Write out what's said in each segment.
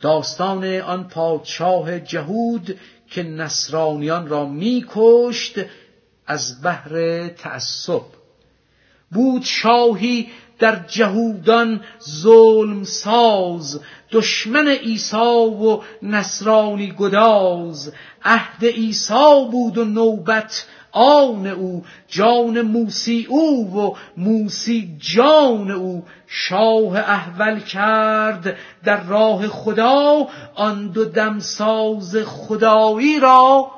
داستان آن پادشاه جهود که نصرانیان را میکشت از بحر تعصب. بود شاهی در جهودان ظلم ساز دشمن عیسی و نصرانی گداز. عهد عیسی بود و نوبت آن او جان موسی او و موسی جان او. شاه احول کرد در راه خدا آن دو دمساز خدایی را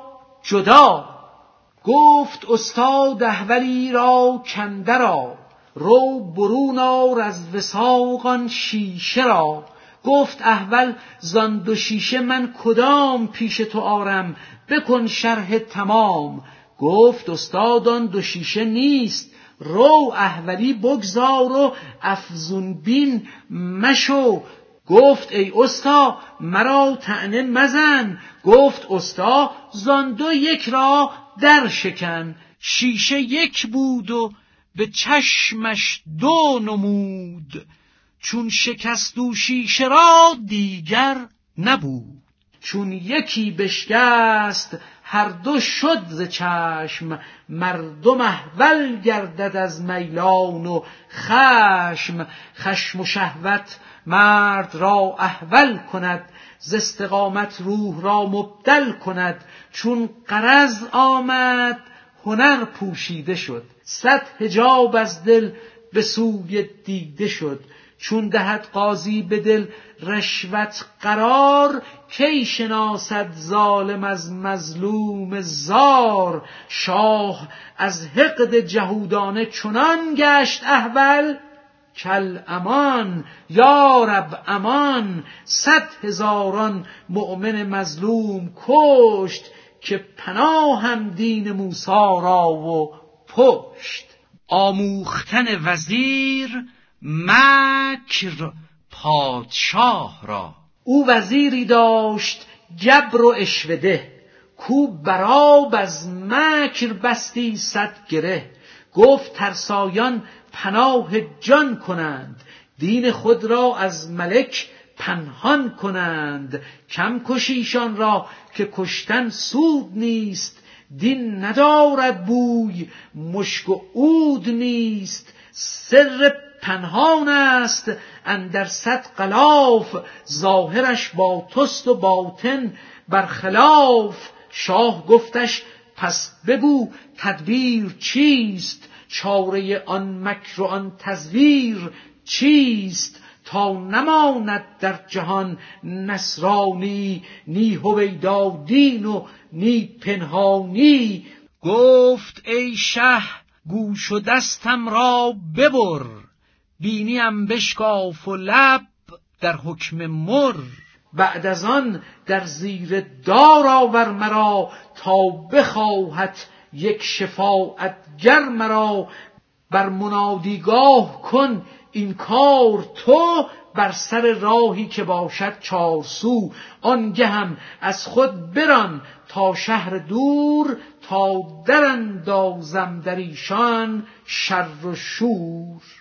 جدا. گفت استاد احولی را کنده را رو برون آر از وساق شیشه را. گفت احول زان دو شیشه من کدام پیش تو آرم؟ بکن شرح تمام. گفت استاد آن دو شیشه نیست. رو احولی بگذار و افزون بین مشو. گفت ای استا مرا تعنه مزن. گفت استا زان دو یک را در شکن. شیشه یک بود و به چشمش دو نمود. چون شکست و شیشه را دیگر نبود. چون یکی بشکست هر دو شد ز چشم مردم احول گردد از میلان و خشم. خشم و شهوت مرد را احول کند ز استقامت روح را مبدل کند. چون قرض آمد هنر پوشیده شد. صد حجاب از دل به سوی دیده شد. چون دهد قاضی به دل رشوت قرار کی شناسد ظالم از مظلوم زار؟ شاه از حقد جهودانه چنان گشت احول کل امان یا رب امان صد هزاران مؤمن مظلوم کشت که پناهم دین موسا را و پشت. آموختن وزیر مکر پادشاه را. او وزیری داشت جبر و اشوده کو براب از مکر بستی صد گره. گفت ترسایان پناه جان کنند دین خود را از ملک پنهان کنند. کم کشیشان را که کشتن سود نیست دین ندارد بوی مشک و عود نیست. سر پنهان است اندر صد غلاف ظاهرش با تست و باطن برخلاف. شاه گفتش پس بگو تدبیر چیست؟ چاره آن مکر و آن تزویر چیست؟ تا نماند در جهان نصرانی نی هویدا دین و نی پنهانی. گفت ای شه گوش و دستم را ببر. بینیم بشکاف و لب در حکم مر. بعد از آن در زیر دار آور مرا تا بخواهد یک شفاعتگر مرا. بر منادیگاه کن این کار تو بر سر راهی که باشد چارسو آنگه هم از خود بران تا شهر دور تا دراندازم در ایشان شر و شور.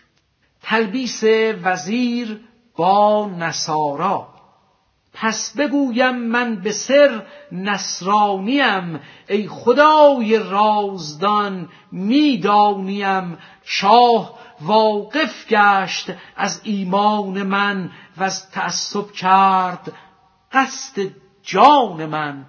تلبیس وزیر با نصارا. پس بگویم من به سر نصرانیم ای خدای رازدان می‌دانیم. شاه واقف گشت از ایمان من و از تعصب کرد قصد جان من.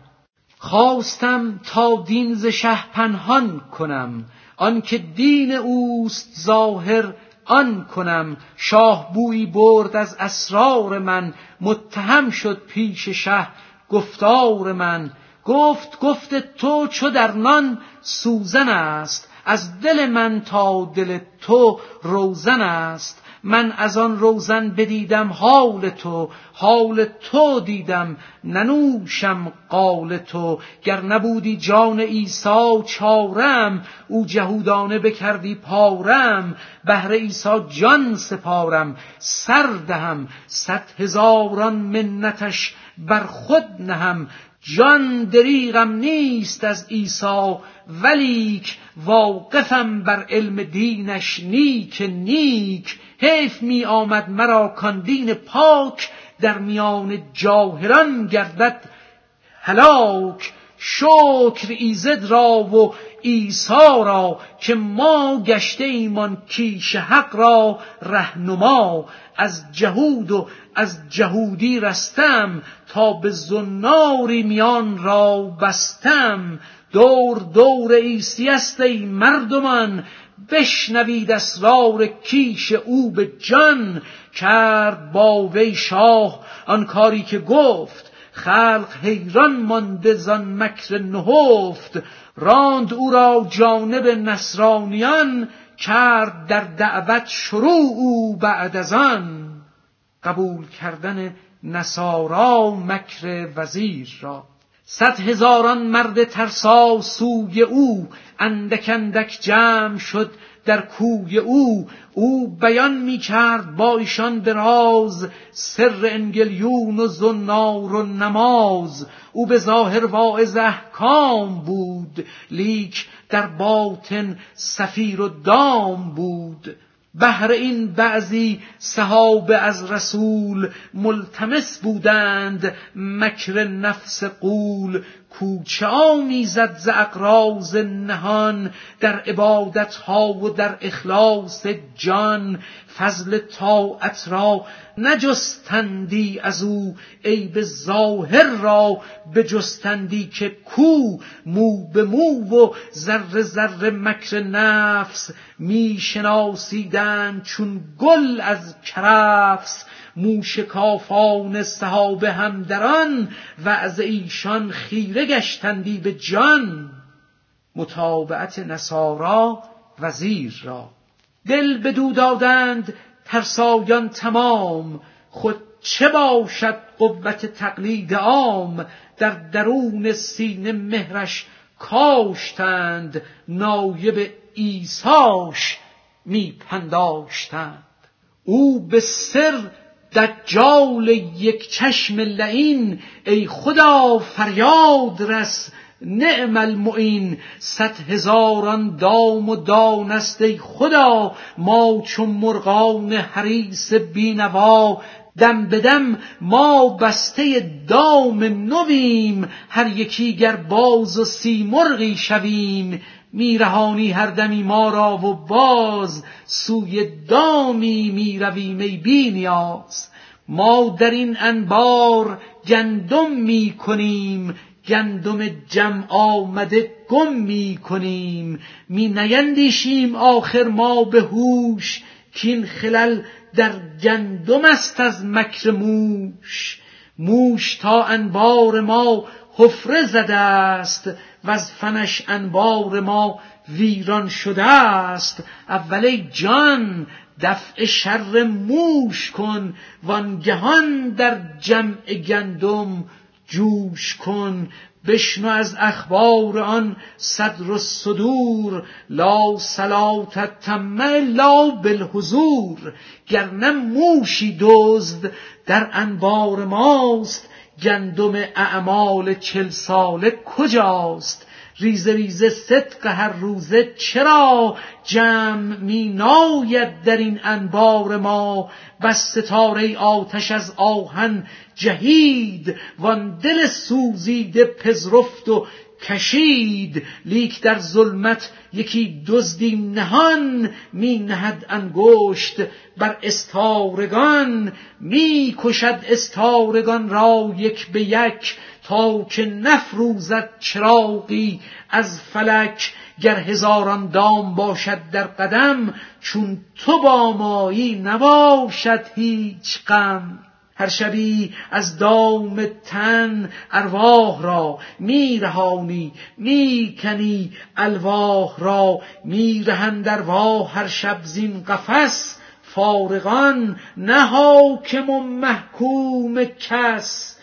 خواستم تا دین ز شه پنهان کنم آنکه دین اوست ظاهر آن کنم شاه بویی برد از اسرار من متهم شد پیش شه گفتار من. گفت گفت تو چو در نان سوزن است از دل من تا دل تو روزن است. من از آن روزن بدیدم حال تو حال تو دیدم ننوشم قال تو. گر نبودی جان عیسی چارم. او جهودانه بکردی پارم. بهر عیسی جان سپارم. سر دهم. صد هزاران منتش بر خود نهم. جان دریغم نیست از عیسی ولیک واقفم بر علم دینش نیک نیک. حیف می آمد مرا کان دین پاک در میان جاهران گردد هلاک. شکر ایزد را و ایسا را که ما گشته ایمان کیش حق را رهنما. از جهود و از جهودی رستم تا به زناری میان را بستم. دور دور عیسی است ای مردمان بشنوید اسرار کیش او به جان کرد با وی شاه. آن کاری که گفت خلق حیران مانده زان مکر نهفت. راند او را جانب نصرانیان کرد در دعوت شروع او بعد از آن. قبول کردن نصارا مکر وزیر را. صد هزاران مرد ترسا سوی او اندک اندک جمع شد در کوی او. او بیان می کرد با ایشان به راز سر انگلیون و زنار و نماز. او به ظاهر واعظ احکام بود لیک در باطن سفیر و دام بود. بهر این بعضی صحابه از رسول ملتمس بودند مکر نفس قول کوچه آمیزد ز اقراز نهان در عبادت ها و در اخلاص جان. فضل طاعت را نجستندی از او عیب ظاهر را بجستندی که کو مو به مو و ذره ذره مکر نفس می شناسیدن چون گل از کرفس موشکافان صحابه هم در آن وعظ ایشان خیره گشتندی به جان. متابعت نصارا وزیر را. دل بدو دادند ترسایان تمام. خود چه باشد قوت تقلید عام؟ در درون سینه مهرش کاشتند. نایب ایساش میپنداشتند. او به سر دجال یک چشم لعین ای خدا فریاد رس نعم المعین. صد هزاران دام و دانست ای خدا ما چون مرغان حریس بینوا. دم به دم ما بسته دام نویم هر یکی گر باز و سیمرغی شویم. میرهانی هر دمی ما را و باز سوی دامی می‌رویم ای بینیاز ما در این انبار گندم می کنیم گندم جمع آمده گم می کنیم. می نیندیشیم آخر ما به هوش کین خلل در گندم است از مکر موش. موش تا انبار ما حفره زده است. و از فنش انبار ما ویران شده است. اول جان دفع شر موش کن وانگهان در جمع گندم جوش کن. بشنو از اخبار آن صدر الصدور لا صلات تم لا بالحضور. گرنه موشی دزد در انبار ماست گندم اعمال چل ساله کجاست؟ ریزه ریزه صدق هر روزه چرا؟ جمع می ناید در این انبار ما. بس ستاره آتش از آهن جهید وان دل سوزیده پذرفت و کشید. لیک در ظلمت یکی دزدی نهان می نهد انگشت بر استارگان. می کشد استارگان را یک به یک تا که نفروزد چراغی از فلک. گر هزاران دام باشد در قدم چون تو با مایی نباشد هیچ غم. هر شبی از دام تن ارواح را میرهانی می‌کنی الواح را میرهند ارواح هر شب زین قفس. فارغان نه حاکم و محکوم کس.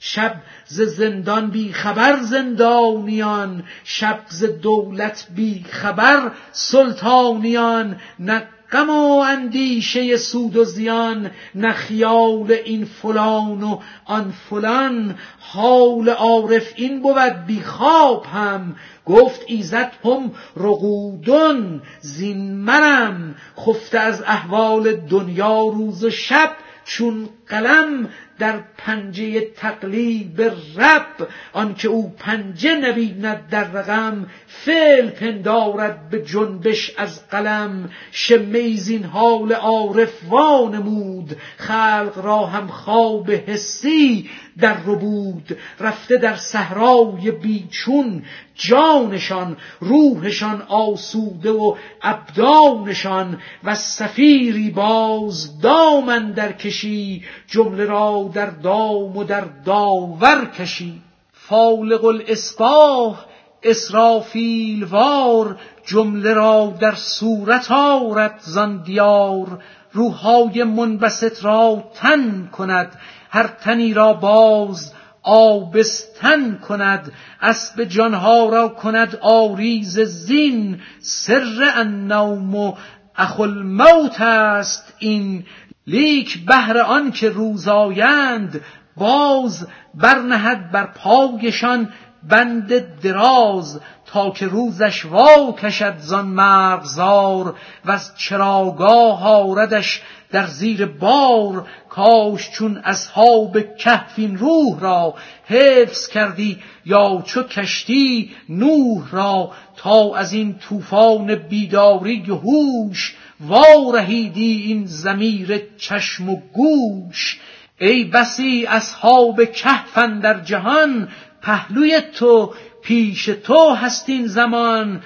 شب ز زندان بی خبر زندانیان شب ز دولت بی خبر سلطانیان. نه غم و اندیشه سود و زیان نه خیال این فلان و آن فلان. حال عارف این بود بی خواب هم. گفت ایزد هم رقودن زین منم. خفته از احوال دنیا روز و شب چون قلم در پنجه تقلیب رب. آنکه او پنجه نبیند در رقم فعل پندارد به جنبش از قلم. شمیزین حال عارف وانمود. خلق را هم خواب حسی در ربود. رفته در صحرای بیچون. جانشان روحشان آسوده و ابدانشان. و سفیری باز دامن در کشی جمله را در دام و در داور کشی. فالق الاسباح اسرافیل وار جمله را در صورت آرد زان دیار. روحهای منبسط را تن کند هر تنی را باز آبستن کند. اسب جانها را کند آریز زین. سر النوم و اخل موت است این لیک بهر آن که روزایند باز برنهد بر پایشان بند دراز تا که روزش وا کشد زان مرغزار و از چراگاه آردش در زیر بار کاش چون اصحاب کهفین روح را حفظ کردی یا چو کشتی نوح را تا از این طوفان بیداری هوش وارهیدی این زمیر چشم و گوش. ای بسی اصحاب کهفن در جهان پهلوی تو پیش تو هستین زمان.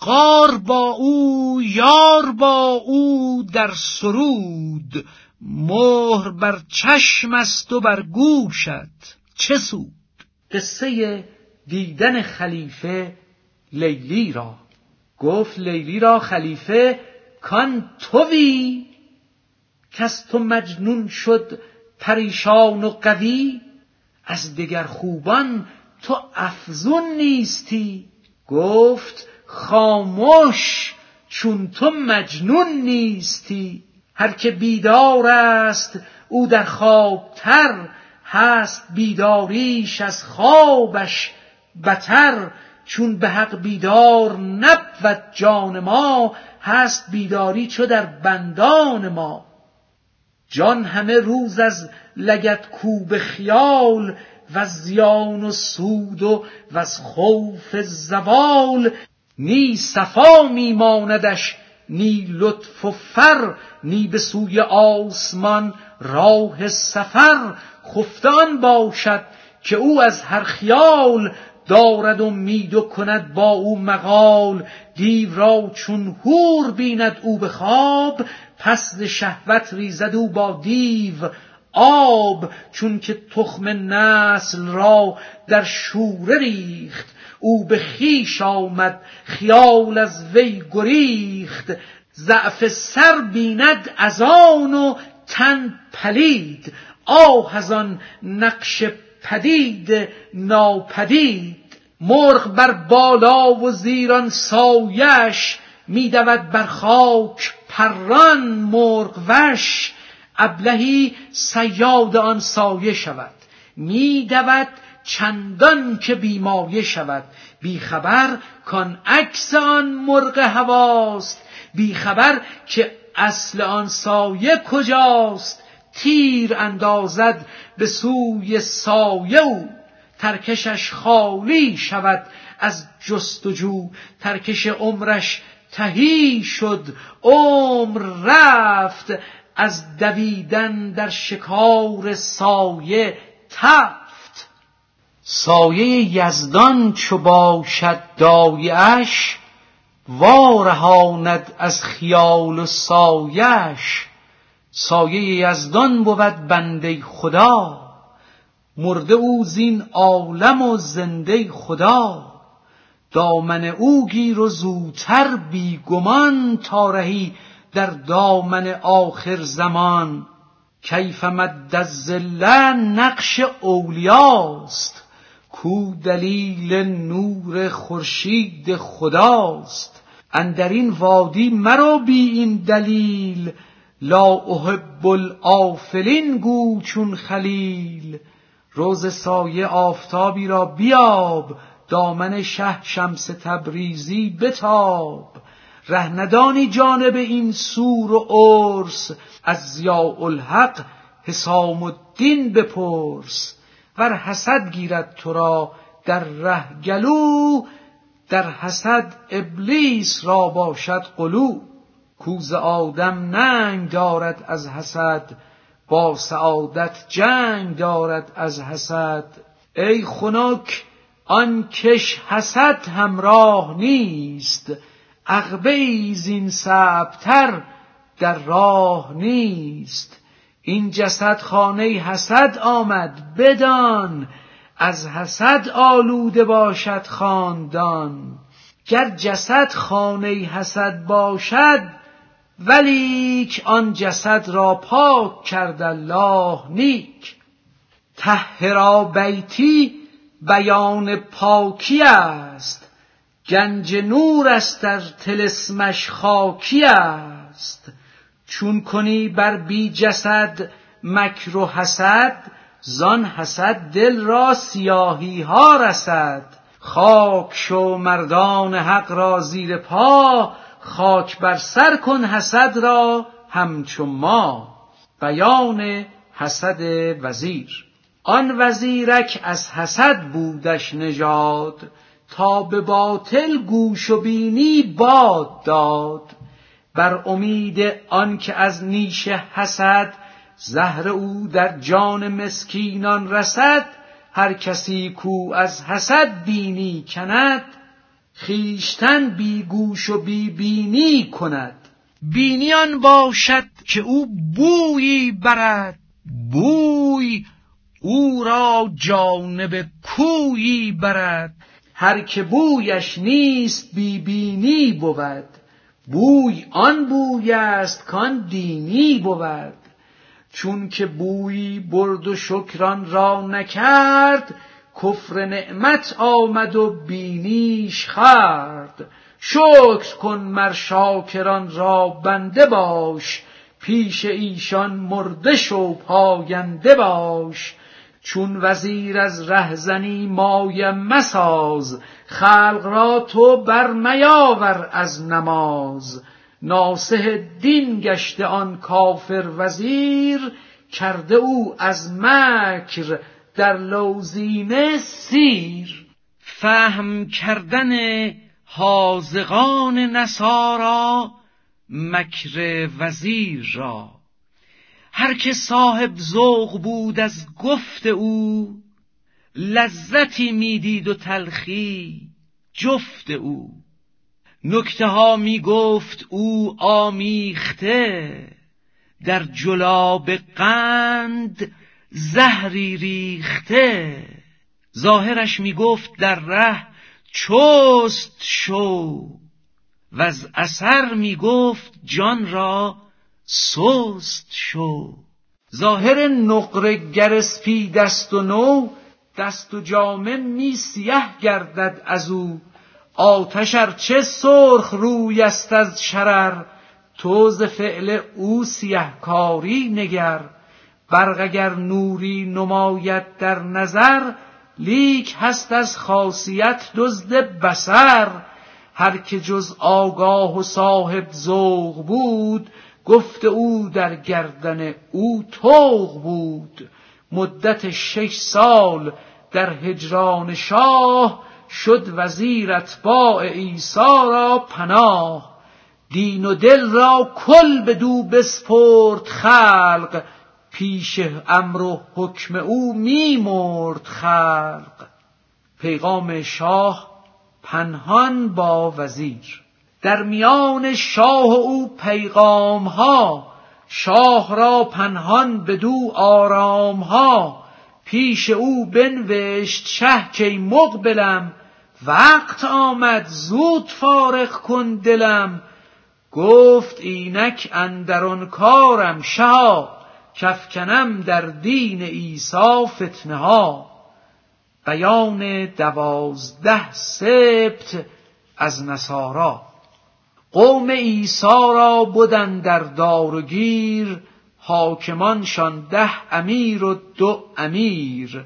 قار با او یار با او در سرود. مهر بر چشم است و بر گوشت. چه سود؟ قصه دیدن خلیفه لیلی را. گفت لیلی را خلیفه کان توی. کس تو مجنون شد پریشان و قوی. از دگر خوبان تو افزون نیستی. گفت خاموش چون تو مجنون نیستی. هر که بیدار است او در خوابتر هست بیداریش از خوابش بتر. چون به حق بیدار نبود جان ما هست بیداری چو در بندان ما. جان همه روز از لگت کوب خیال و زیان و سود و از خوف زوال. نی صفا میماندش نی لطف و فر نی به سوی آسمان راه سفر خفتان باشد که او از هر خیال دارد امید و کند با او مقال. دیو را چون هور بیند او به خواب پس شهوت ریزد او با دیو آب چون که تخم نسل را در شوره ریخت. او به خیش آمد خیال از وی گریخت ضعف سر بیند از آن و تن پلید آه از آن نقش پدید ناپدید. مرغ بر بالا و زیران سایش میدود بر خاک پران مرغ وش. ابلهی سیاد آن سایه شود میدود چندان که بیمایه شود. بیخبر کان عکس آن مرغ هواست. بیخبر که اصل آن سایه کجاست. تیر اندازد به سوی سایه او ترکشش خالی شود. از جستجو ترکش عمرش تهی شد. عمر رفت از دویدن در شکار سایه تفت سایه یزدان چو باشد دایش وارهاند از خیال و سایش سایه یزدان بود بنده خدا مرده او زین عالم و زنده خدا. دامن او گیر و زوتر بیگمان تا رهی در دامن آخر زمان. کیف مد الظل نقش اولیاست. کو دلیل نور خورشید خداست. اندر این وادی مرو بی این دلیل. لا احب الافلین گو چون خلیل. روز سایه آفتابی را بیاب. دامن شه شمس تبریزی بتاب. رهندانی جانب این سور و عرس. از زیاء الحق حسام الدین بپرس. ور حسد گیرد تو را در ره گلو در حسد ابلیس را باشد قلو کوز آدم ننگ دارد از حسد با سعادت جنگ دارد از حسد. ای خنک آن کش حسد همراه نیست عقبه زین سبتر در راه نیست. این جسد خانه حسد آمد بدان. از حسد آلوده باشد خاندان. گر جسد خانه حسد باشد ولیک آن جسد را پاک کرد الله نیک. طهرا بیتی بیان پاکی است. گنج نور است در تلسمش خاکی است. چون کنی بر بی جسد مکر و حسد زان حسد دل را سیاهی ها رسد. خاک شو مردان حق را زیر پا خاک بر سر کن حسد را همچو ما. بیان حسد وزیر. آن وزیرک از حسد بودش نژاد تا به باطل گوش و بینی باد داد. بر امید آنکه از نیش حسد زهر او در جان مسکینان رسد هر کسی کو از حسد بینی کند خیشتن بی گوش و بی بینی کند. بینیان باشد که او بویی برد بوی او را جانب کویی برد. هر که بویش نیست بی بینی بود. بوی آن بوی است کان دینی بود. چون که بویی برد و شکران را نکرد کفر نعمت آمد و بینیش خرد شکر کن مر شاکران را بنده باش پیش ایشان مرده شو پاینده باش. چون وزیر از رهزنی مایه مساز خلق را تو بر میاور از نماز. ناصح دین گشته آن کافر وزیر کرده او از مکر در لوزینه سیر. فهم کردن حاذقان نصارا مکر وزیر را. هر که صاحب ذوق بود از گفت او لذتی می‌دید و تلخی جفت او. نکته ها می گفت او آمیخته در جلاب قند زهری ریخته. ظاهرش می گفت در ره چست شو و از اثر می گفت جان را سست شو. ظاهر نقره گر دست و نو دست و جامه می سیه گردد از او. آتش چه سرخ روی است از شرر تو ز فعل او سیه کاری نگر. برق اگر نوری نماید در نظر لیک هست از خاصیت دزد بسر هر که جز آگاه و صاحب ذوق بود گفت او در گردن او توق بود. مدت شش سال در هجران شاه شد وزیر اتباع عیسی را پناه. دین و دل را کل بدو بسپرد خلق. پیش امر و حکم او میمرد خلق. پیغام شاه پنهان با وزیر. در میان شاه او پیغام ها شاه را پنهان بدو آرام ها پیش او بنوشت شه کی مقبلم وقت آمد زود فارغ کن دلم. گفت اینک اندر کارم شها کفکنم در دین عیسی فتنه ها بیان دوازده سبت از نصارا. قوم عیسی را بدن در دار و گیر حاکمانشان ده امیر و دو امیر.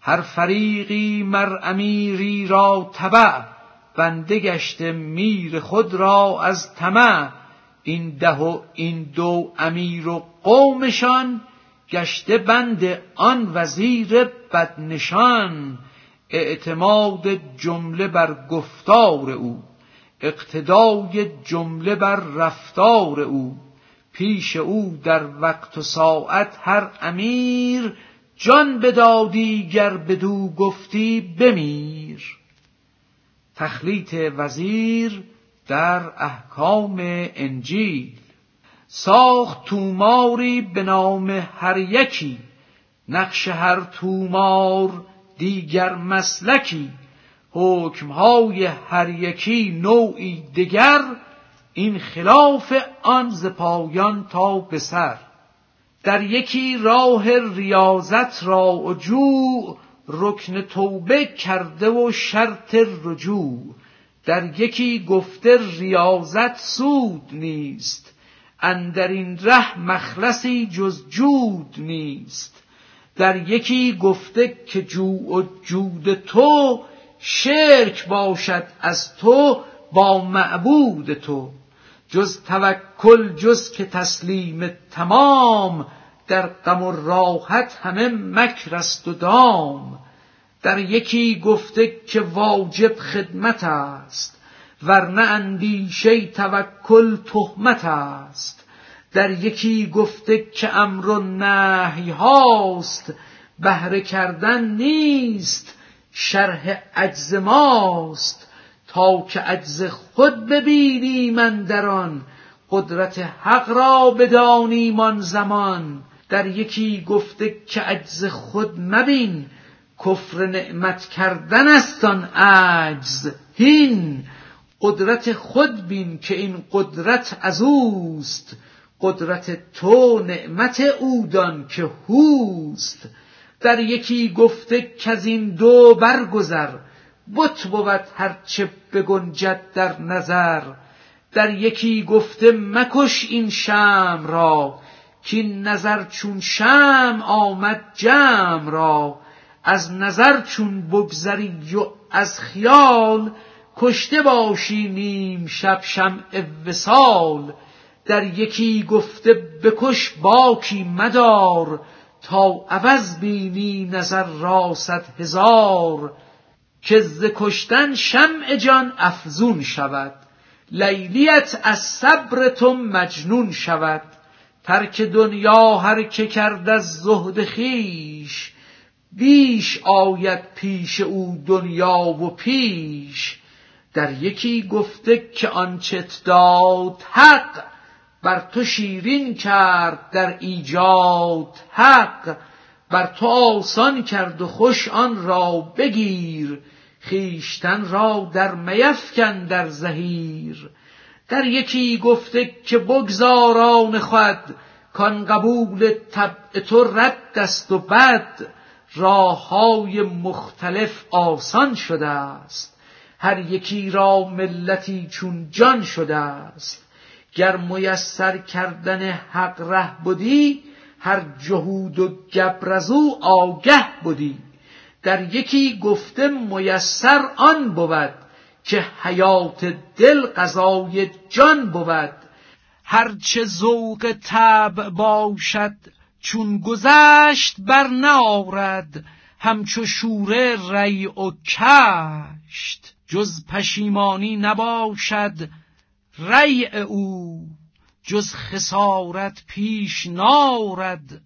هر فریقی مر امیری را تبع بنده گشته میر خود را از طمع. این ده و این دو امیر و قومشان گشته بند آن وزیر بدنشان. اعتماد جمله بر گفتار او. اقتدای جمله بر رفتار او پیش او در وقت و ساعت هر امیر جان بدادی گر بدو گفتی بمیر. تخلیط وزیر در احکام انجیل. ساخت توماری به نام هر یکی نقش هر تومار دیگر مسلکی. حکمهای هر یکی نوعی دگر این خلاف آن ز پایان تا به سر. در یکی راه ریاضت را و جوع رکن توبه کرده و شرط رجوع. در یکی گفته ریاضت سود نیست اندر این ره مخلصی جز جود نیست. در یکی گفته که جو و جود تو شرک باشد از تو با معبود تو جز توکل جز که تسلیم تمام در غم و راحت همه مکر است و دام. در یکی گفته که واجب خدمت است ورنه اندیشه توکل تهمت است. در یکی گفته که امر و نهی هاست بهره کردن نیست شرح عجز ماست تا که عجز خود ببینیم من آن قدرت حق را بدانیم آن زمان. در یکی گفته که عجز خود مبین کفر نعمت کردن است آن عجز. هین قدرت خود بین که این قدرت از اوست. قدرت تو نعمت او دان که هوست. در یکی گفته از این دو برگذر بت بود هرچه بگنجد در نظر. در یکی گفته مکش این شم را کین نظر چون شم آمد جم را. از نظر چون بگذری و از خیال کشته باشی نیم شب شمع وسال در یکی گفته بکش باکی مدار تا عوض بینی نظر را صد هزار که ز کشتن شمع جان افزون شود. لیلیت از صبر تو مجنون شود. ترک دنیا هر که کرد از زهد خیش بیش آید پیش او دنیا و پیش. در یکی گفته که آنچت داد حق بر تو شیرین کرد در ایجاد حق بر تو آسان کرد و خوش آن را بگیر خیشتن را در میفکن در زهیر. در یکی گفته که بگذاران خود کان قبول طبع تو رد است و بد راههای مختلف آسان شده است. هر یکی را ملتی چون جان شده است. گر میسر کردن حق ره بودی هر جهود و گبر از او آگه بودی. در یکی گفته میسر آن بود که حیات دل غذای جان بود. هرچه ذوق طبع باشد چون گذشت بر نارد همچو شوره ری و کشت. جز پشیمانی نباشد ریع او جز خسارت پیش نارد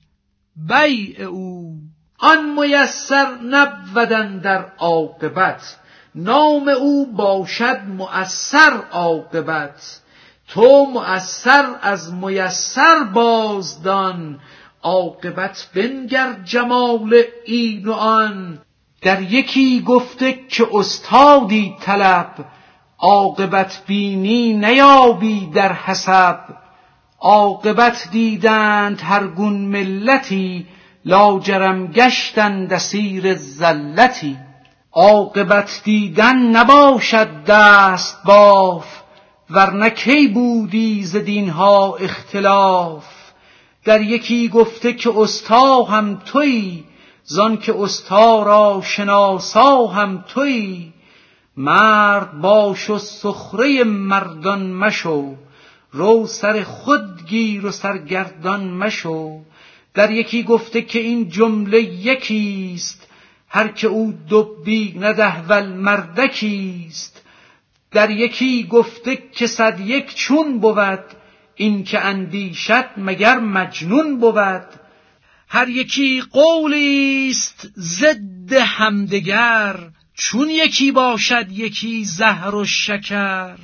بیع او. آن میسر نبودن در عاقبت نام او باشد مؤثر عاقبت. تو مؤثر از میسر بازدان عاقبت بنگر جمال این و آن. در یکی گفته که استادی طلب عاقبت بینی نیابی در حسب عاقبت دیدند هر گون ملتی لاجرم گشتند اسیر زلتی. عاقبت دیدن نباشد دست باف ورنه کی بودی ز دینها اختلاف؟ در یکی گفته که استا هم تویی زان که استا را شناسا هم تویی مرد باش و سخره مردان مشو رو سر خود گیر و سرگردان مشو. در یکی گفته که این جمله یکیست هر که او دبی نده ول مردکیست. در یکی گفته که صد یک چون بود این که اندیشد مگر مجنون بود. هر یکی قولی است ضد همدگر چون یکی باشد یکی زهر و شکر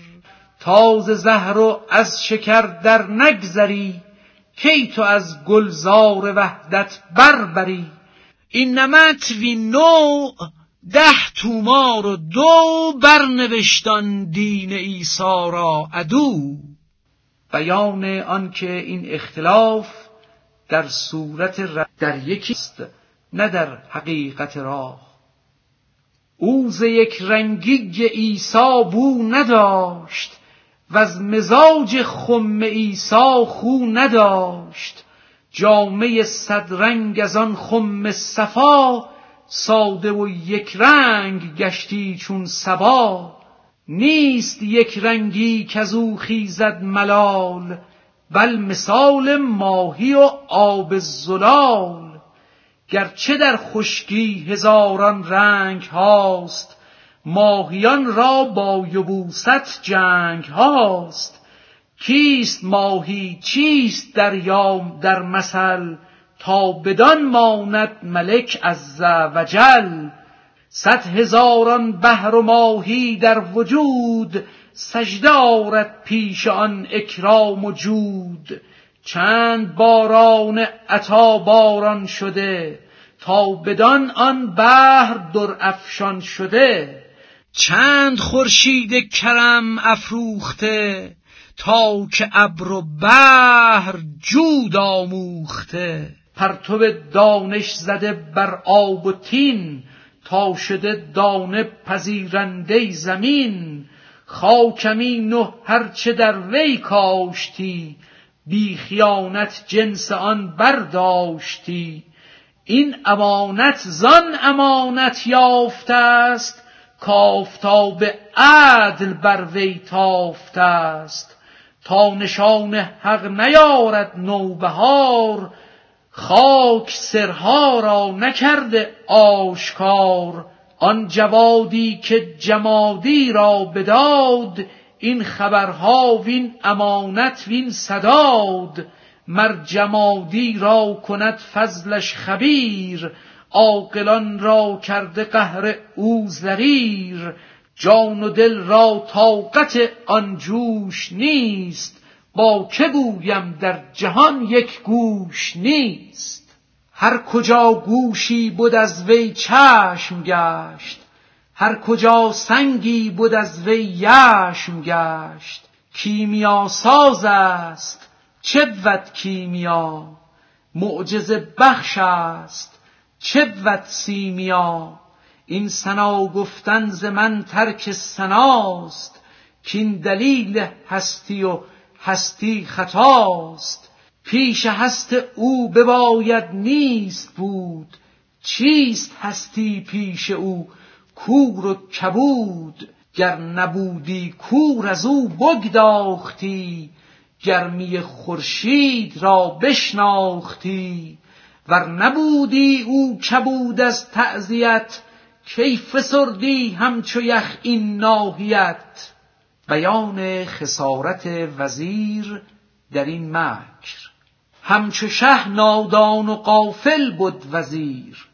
تاز زهر و از شکر در نگذری کی تو از گلزار وحدت بربری؟ این نمت وی نوع ده تومار و دو برنوشتان دین ایسا را عدو. بیان آنکه این اختلاف در صورت در یکیست نه در حقیقت راه. او ز یک رنگی عیسی بو نداشت و از مزاج خم عیسی خو نداشت. جامعه صد رنگ از آن خم صفا ساده و یک رنگ گشتی چون سبا نیست یک رنگی که او خیزد ملال بل مثال ماهی و آب زلال گرچه در خشکی هزاران رنگ هاست ماهیان را با یبوست جنگ هاست. کیست ماهی چیست دریا در مثل؟ تا بدان ماند ملک از وجل. صد هزاران بحر و ماهی در وجود سجده آرد پیش آن اکرام و جود. چند باران عطا باران شده تا بدان آن بحر در افشان شده. چند خورشید کرم افروخته تا که ابر و بحر جود آموخته. پرتو دانش زده بر آب و تین تا شده دانه پذیرنده زمین. خاکمین و هرچه در وی کاشتی بی خیانت جنس آن برداشتی. این امانت زان امانت یافته است کافتاب عدل بر وی تافته است. تا نشان حق نیارد نوبهار خاک سرها را نکرده آشکار. آن جوادی که جمادی را بداد این خبرها وین امانت وین صداد مر جمادی را کند فضلش خبیر عاقلان را کرده قهر او زریر جان و دل را طاقت آن جوش نیست با که گویم در جهان یک گوش نیست؟ هر کجا گوشی بود از وی چشم گشت هر کجا سنگی بود از وی یشم گشت کیمیا ساز است چه بود کیمیا. معجزه بخش است چه بود سیمیا. این سنا گفتن ز من ترک سناست کین دلیل هستی و هستی خطاست. پیش هست او بباید نیست بود چیست هستی پیش او؟ کور و کبود. گر نبودی کور از او بگداختی گرمی خورشید را بشناختی. ور نبودی او کبود از تعزیت کی فسردی همچو یخ این ناحیت؟ بیان خسارت وزیر در این مکر. همچو شه نادان و قافل بود وزیر.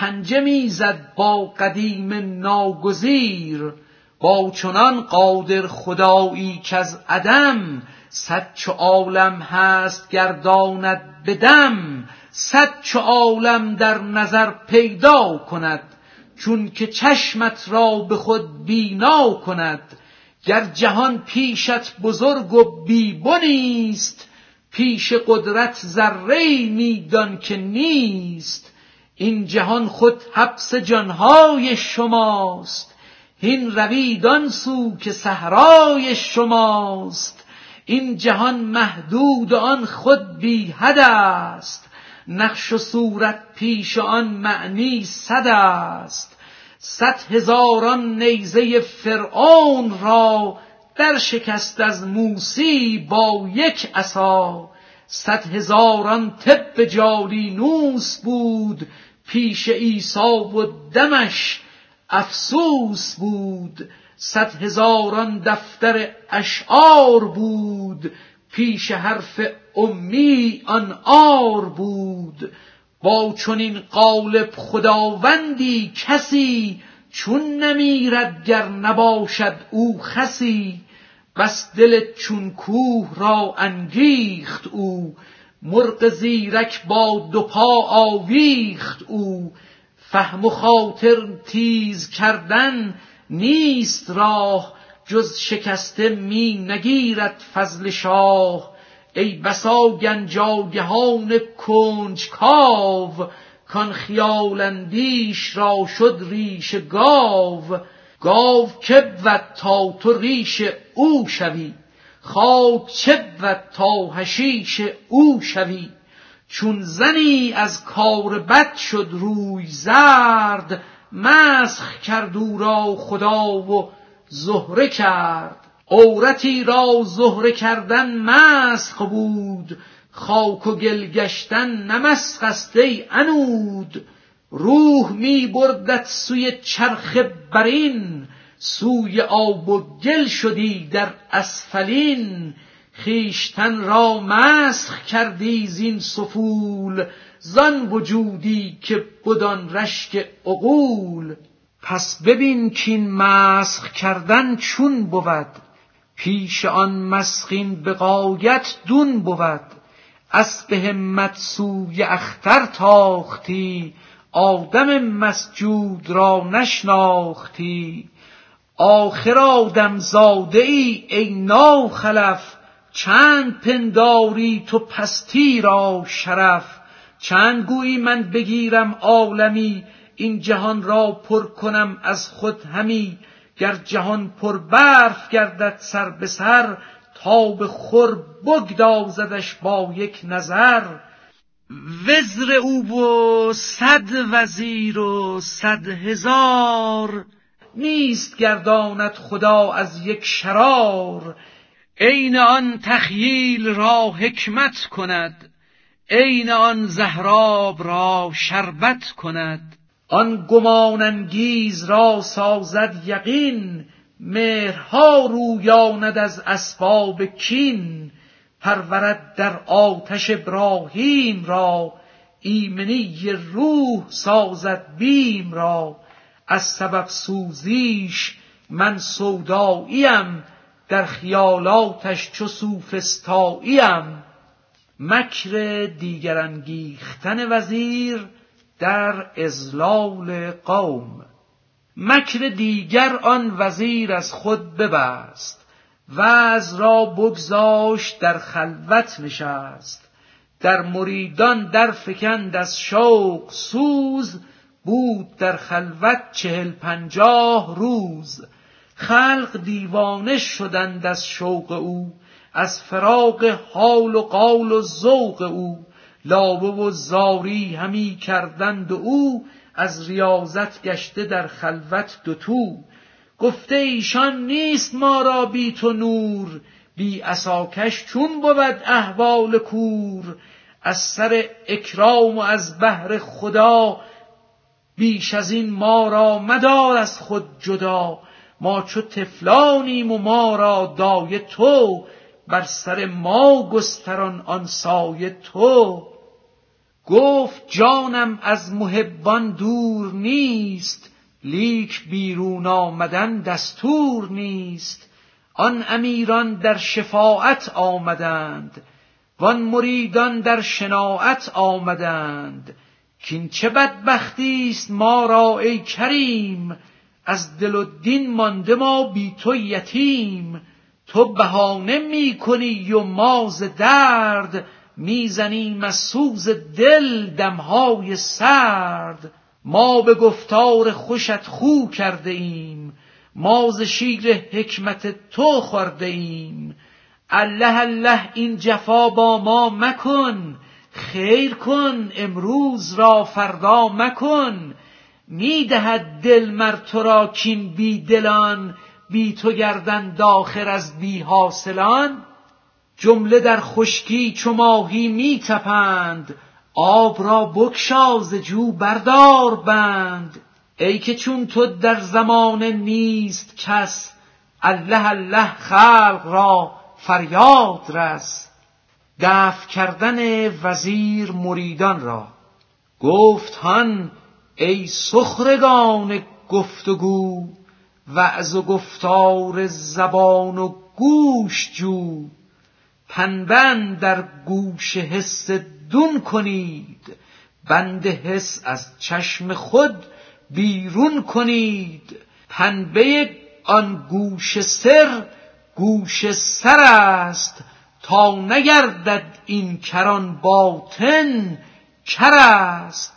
پنجه می‌زد با قدیم ناگزیر با چنان قادر خدایی از عدم صد چو عالم هست گرداند بدم صد چو عالم در نظر پیدا کند چون که چشمت را به خود بینا کند. گر جهان پیشت بزرگ و بیبنیست پیش قدرت ذره میدان که نیست. این جهان خود حبس جانهای شماست. هین روید آن سو که صحرای شماست. این جهان محدود آن خود بی حد است. نقش و صورت پیش آن معنی صد است. صد هزاران نیزه فرعون را در شکست از موسی با یک عصا. صد هزاران طب نوس بود پیش عیسی و دمش افسوس بود. صد هزاران دفتر اشعار بود. پیش حرف امی آن آر بود. با چنین قالب خداوندی کسی چون نمیرد گر نباشد او خسی. بس دل چون کوه را انگیخت او. مرغ زیرک با دو پا آویخت او. فهم و خاطر تیز کردن نیست راه جز شکسته می نگیرد فضل شاه. ای بسا گنجاگهان کنج کاو کان خیال اندیش را شد ریش گاو. گاو که بود تا تو ریش او شوی. خاک بود تا حشیش او شوی. چون زنی از کار بد شد روی زرد مسخ کرد او را خدا و زهره کرد. عورتی را زهره کردن مسخ بود خاک و گل گشتن نمسخ است ای انود روح می بردت سوی چرخ برین سوی آب و گل شدی در اسفلین خیشتن را مسخ کردی زین سفول زان وجودی که بدان رشک عقول. پس ببین کین مسخ کردن چون بود پیش آن مسخین به غایت دون بود. اسب همت سوی اختر تاختی آدم مسجود را نشناختی. آخر آدم زاده ای ای ناخلف چند پنداری تو پستی را شرف. چند گویی من بگیرم عالمی این جهان را پر کنم از خود همی. گر جهان پر برف گردد سر به سر تا به خور بگدازدش با یک نظر. وزر او و صد وزیر و صد هزار نیست گرداند خدا از یک شرار. عین آن تخییل را حکمت کند. عین آن زهراب را شربت کند. آن گمان انگیز را سازد یقین. مهرها رویاند از اسباب کین. پرورد در آتش ابراهیم را. ایمنی روح سازد بیم را. از سبب سوزیش من سوداییم در خیالاتش چو سوفسطاییم مکر دیگر انگیختن وزیر در ازلال قوم. مکر دیگر آن وزیر از خود ببست وز را بگذاشت در خلوت نشست. در مریدان در فکند از شوق سوز بود در خلوت چهل پنجاه روز. خلق دیوانه شدند از شوق او از فراق حال و قال و ذوق او. لابه و زاری همی کردند و او از ریاضت گشته در خلوت دوتو گفته ایشان نیست ما را بی تو نور بی اساکش چون بود احوال کور. از سر اکرام و از بهر خدا بیش از این ما را مدار از خود جدا. ما چو تفلانیم و ما را دایه تو بر سر ما گستران آن سایه تو. گفت جانم از محبان دور نیست لیک بیرون آمدن دستور نیست. آن امیران در شفاعت آمدند وان مریدان در شناعت آمدند. کین چه بدبختی است ما را ای کریم؟ از دل و دین مانده ما بی تو یتیم. تو بهانه می کنی و ما درد می‌زنیم از سوز دل دمهای سرد. ما به گفتار خوشت خو کرده ایم. ما ز شیر حکمت تو خورده ایم. الله الله این جفا با ما مکن. خیر کن امروز را فردا مکن. می‌دهد دل مر تو را کین بی دلان بی تو گردن داخر از بی حاصلان. جمله در خشکی چو ماهی می تپند آب را بکشاز جو بردار بند. ای که چون تو در زمان نیست کس الله الله خلق را فریاد رس. دفع کردن وزیر مریدان را. گفت هان ای سخرگان گفتگو و گفتار زبان و گوش جو. پنبند در گوش حس دون کنید بند حس از چشم خود بیرون کنید. پنبه آن گوش سر گوش سر است. نگردد این کران باطن کر است؟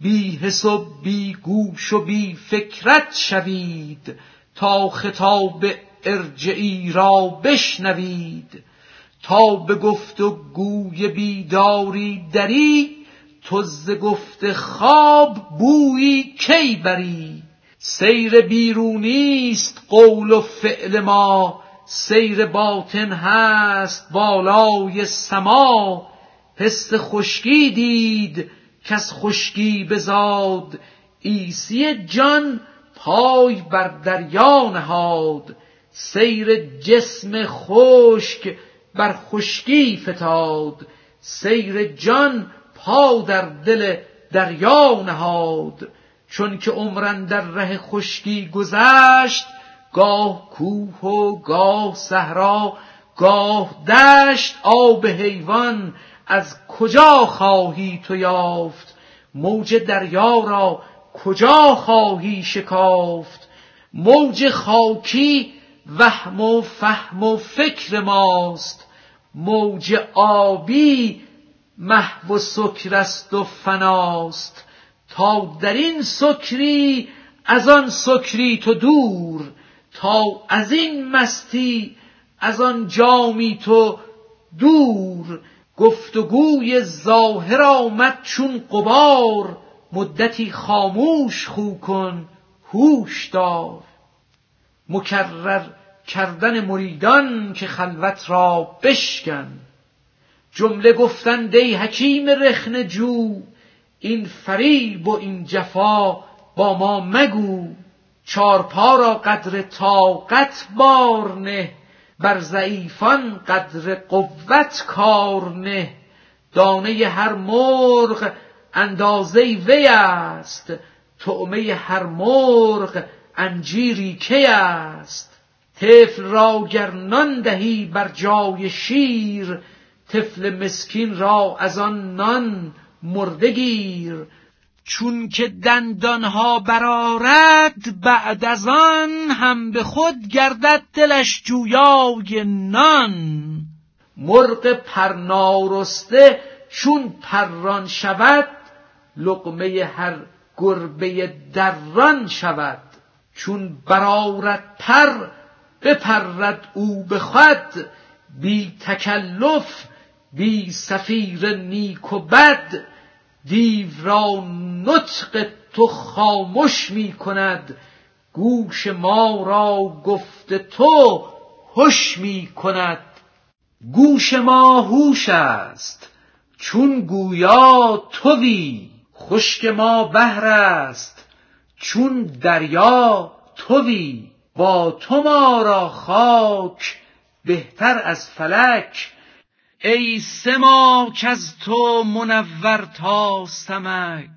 بی حس بی گوش و بی فکرت شوید تا خطاب ارجعی را بشنوید. تا به گفت و گوی بیداری دری تو ز گفت خواب بویی کی بری؟ سیر بیرونی است قول و فعل ما سیر باطن هست بالای سما. حس خشکی دید کس خشکی بزاد عیسی جان پای بر دریا نهاد. سیر جسم خشک بر خشکی فتاد. سیر جان پا در دل دریا نهاد. چون که عمرن در ره خشکی گذشت گاه کوه و گاه صحرا گاه دشت آب حیوان از کجا خواهی تو یافت؟ موج دریا را کجا خواهی شکافت؟ موج خاکی وهم و فهم و فکر ماست. موج آبی محو و سکر است و فناست. تا در این سکری از آن سکری تو دور. تا از این مستی از آن جامی تو دور گفتگوی ظاهر آمد چون قبار مدتی خاموش خو کن هوش دار. مکرر کردن مریدان که خلوت را بشکن. جمله گفتند ای حکیم رخنه جو این فریب و این جفا با ما مگو. چارپا را قدر طاقت بار نه بر ضعیفان قدر قوت کار نه. دانه هر مرغ اندازه وی است طعمه هر مرغ انجیری کی است. طفل را گر نان دهی بر جای شیر طفل مسکین را از آن نان مرده گیر. چون که دندانها برارد بعد از آن هم به خود گردد دلش جویای نان. مرغ پرنارسته چون پران شود لقمه هر گربه دران شود. چون برارد پر بپرد او به خود. بی تکلف بی سفیر نیک و بد دیو را نطق تو خاموش می کند گوش ما را گفت تو هش می کند گوش ما هوش است چون گویا توی. خشک ما بهر است چون دریا توی. با تو ما را خاک بهتر از فلک ای سما از تو منور تا سمک.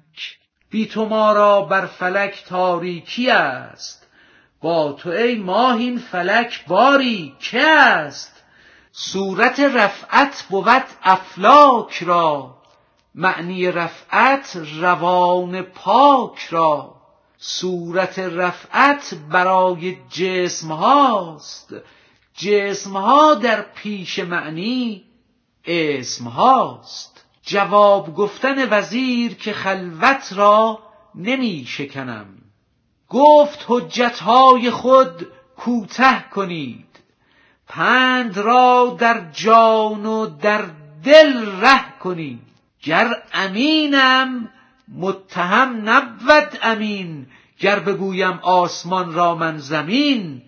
بی تو ما را بر فلک تاریکی است. با تو ای ماه این فلک باری که است؟ صورت رفعت بود افلاک را. معنی رفعت روان پاک را. صورت رفعت برای جسم هاست. جسم ها در پیش معنی اسم هاست. جواب گفتن وزیر که خلوت را نمی شکنم. گفت حجتهای خود کوته کنید. پند را در جان و در دل ره کنید. گر امینم متهم نبود امین. گر بگویم آسمان را من زمین.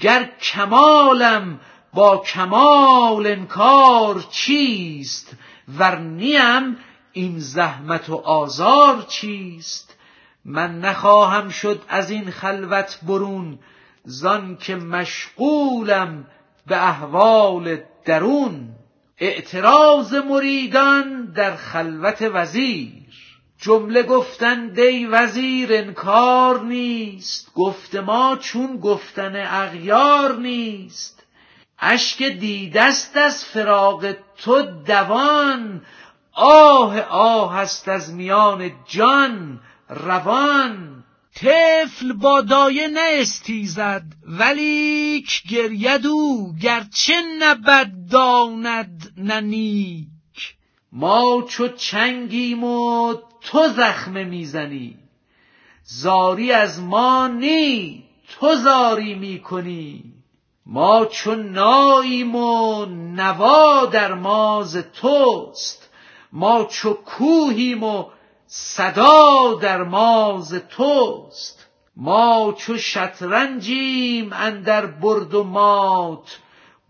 گر کمالم با کمال انکار چیست؟ ورنیم این زحمت و آزار چیست؟ من نخواهم شد از این خلوت برون زان که مشغولم به احوال درون. اعتراض مریدان در خلوت وزیر. جمله گفتن دی وزیر انکار نیست گفت ما چون گفتن اغیار نیست. اشک دیدست از فراق تو دوان آه آه است از میان جان روان. طفل با دایه استیزد ولیک گرید او گرچه نبد داند ننیک ما چو چنگیم و تو زخمه می‌زنی زاری از ما نی تو زاری می‌کنی. ما چو ناییم و نوا در ماز توست ما چو کوهیم و صدا در ماز توست. ما چو شطرنجیم اندر برد و مات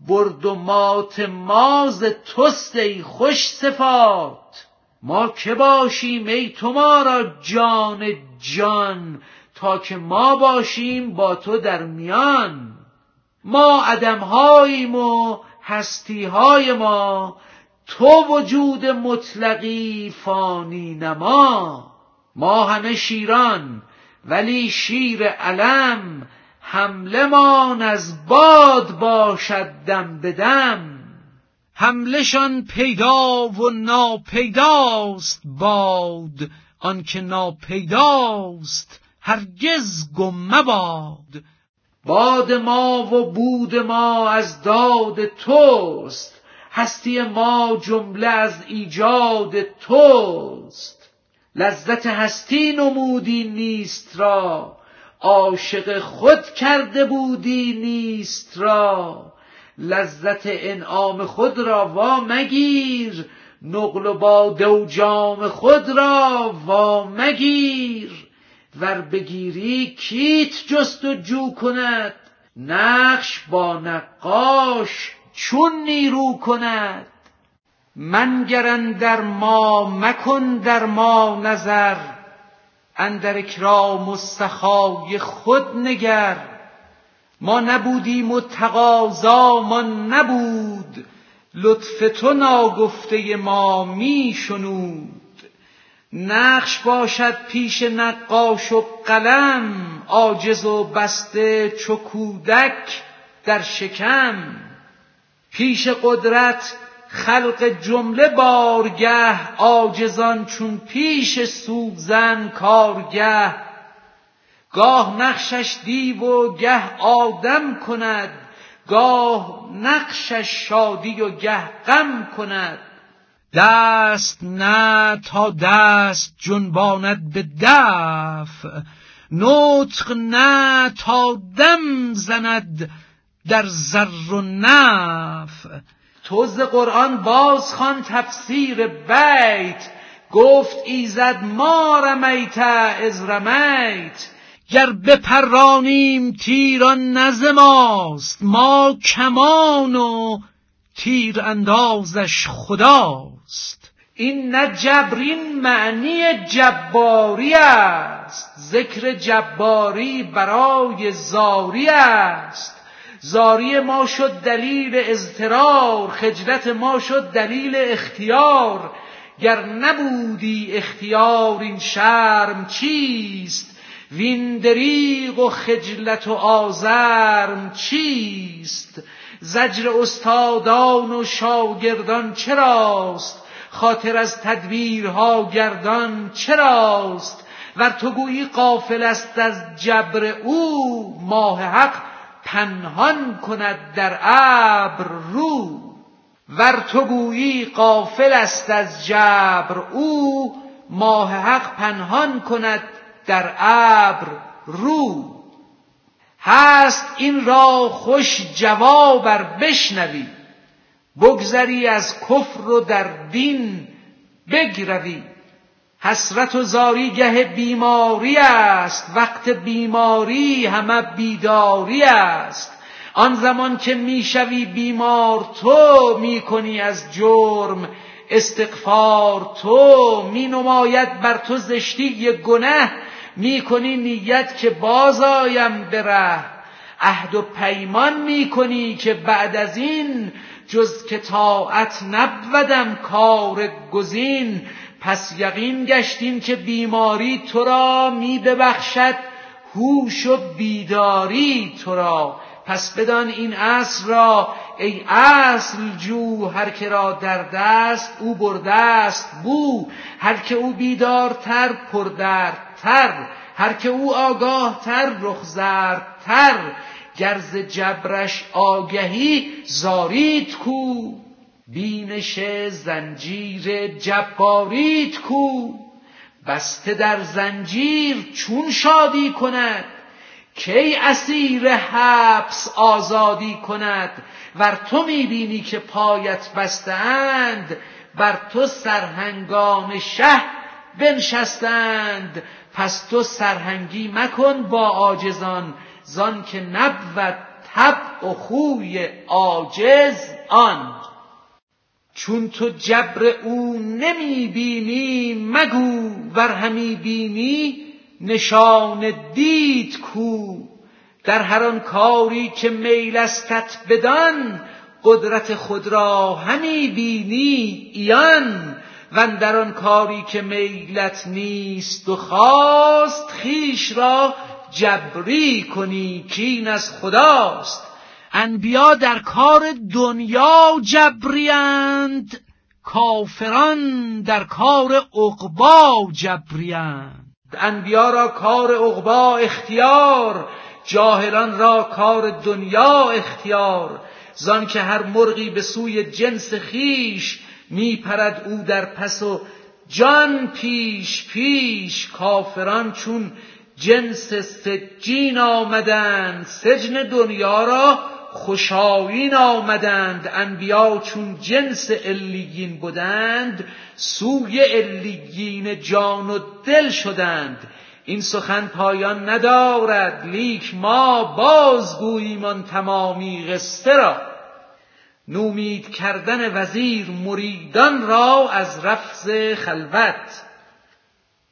برد و مات ماز توست ای خوش صفات. ما که باشیم ای تو ما را جان جان تا که ما باشیم با تو در میان. ما عدمهاییم و هستیهای ما تو وجود مطلقی فانی نما. ما همه شیران ولی شیر علم حمله مان از باد باشد دم به دم. حملشان پیدا و ناپیداست باد آنکه ناپیداست هرگز گم مباد. باد ما و بود ما از داد توست هستی ما جمله از ایجاد توست. لذت هستی نمودی نیست را عاشق خود کرده بودی نیست را. لذت انعام خود را وا مگیر نقل و باده و جام خود را وا مگیر ور بگیری کیت جست و جو کند؟ نقش با نقاش چون نیرو کند؟ منگرن در ما مکن در ما نظر اندر اکرام و سخای خود نگر. ما نبودیم و تقاضا ما نبود لطف تو ناگفته ما می شنود. نقش باشد پیش نقاش و قلم عاجز و بسته چو کودک در شکم. پیش قدرت خلق جمله بارگه عاجزان چون پیش سوزن کارگه. گاه نقشش دیو و گه آدم کند گاه نقشش شادی و گه غم کند. دست نه تا دست جنباند به دف نطق نه تا دم زند در زر و نف. تو ز قرآن باز خوان تفسیر بیت گفت ایزد ما رمیت از رمیت گر بپرانیم تیران نز ماست ما کمان و تیر اندازش خداست. این نه جبرین معنی جباری است. ذکر جباری برای زاری است. زاری ما شد دلیل اضطرار خجلت ما شد دلیل اختیار. گر نبودی اختیار این شرم چیست؟ وین دریغ و خجلت و آزرم چیست؟ زجر استادان و شاگردان چراست؟ خاطر از تدبیرها گردان چراست؟ ور تو گویی قافل است از جبر او ماه حق پنهان کند در ابر رو. ور تو گویی قافل است از جبر او ماه حق پنهان کند در ابر رو. هست این را خوش جوابر بشنوی. بگذری از کفر و در دین بگروی. حسرت و زاری گه بیماری است. وقت بیماری همه بیداری است. آن زمان که می‌شوی بیمار تو می‌کنی از جرم. استغفار تو می نماید بر تو زشتی گنه. می‌کنی نیت که بازایم بره عهد و پیمان می‌کنی که بعد از این جز که طاعت نبودم کار گزین پس یقین گشتیم که بیماری تو را می ببخشد هوش و بیداری تو را. پس بدان این اصل را ای اصل جو هر که را در دست او برده است بو هر که او بیدارتر پردردتر هر که او آگاه تر رخ زردتر گرز جبرش آگهی زاریت کو. بینش زنجیر جباریت کو. بسته در زنجیر چون شادی کند کی اسیر حبس آزادی کند. ور تو می‌بینی که پایت بستند بر تو سرهنگان شه بنشستند. پس تو سرهنگی مکن با عاجزان زان که نبود طبع و خوی عاجز آن. چون تو جبر او نمی بینی مگو ور همی بینی نشان دید کو. در هر آن کاری که میل استت بدان قدرت خود را همی بینی ایان و در آن کاری که میلت نیست و خواست خیش را جبری کنی کین از خداست. انبیا در کار دنیا جبریند کافران در کار عقبا جبریند انبیا را کار عقبا اختیار جاهلان را کار دنیا اختیار. زان که هر مرغی به سوی جنس خیش میپرد او در پس و جان پیش پیش. کافران چون جنس سجین آمدند. سجن دنیا را خوشایین آمدند. انبیا چون جنس الیین بودند سوی الیین جان و دل شدند. این سخن پایان ندارد. لیک ما بازگوییم آن تمامی قصه را. نومید کردن وزیر مریدان را از رفض خلوت.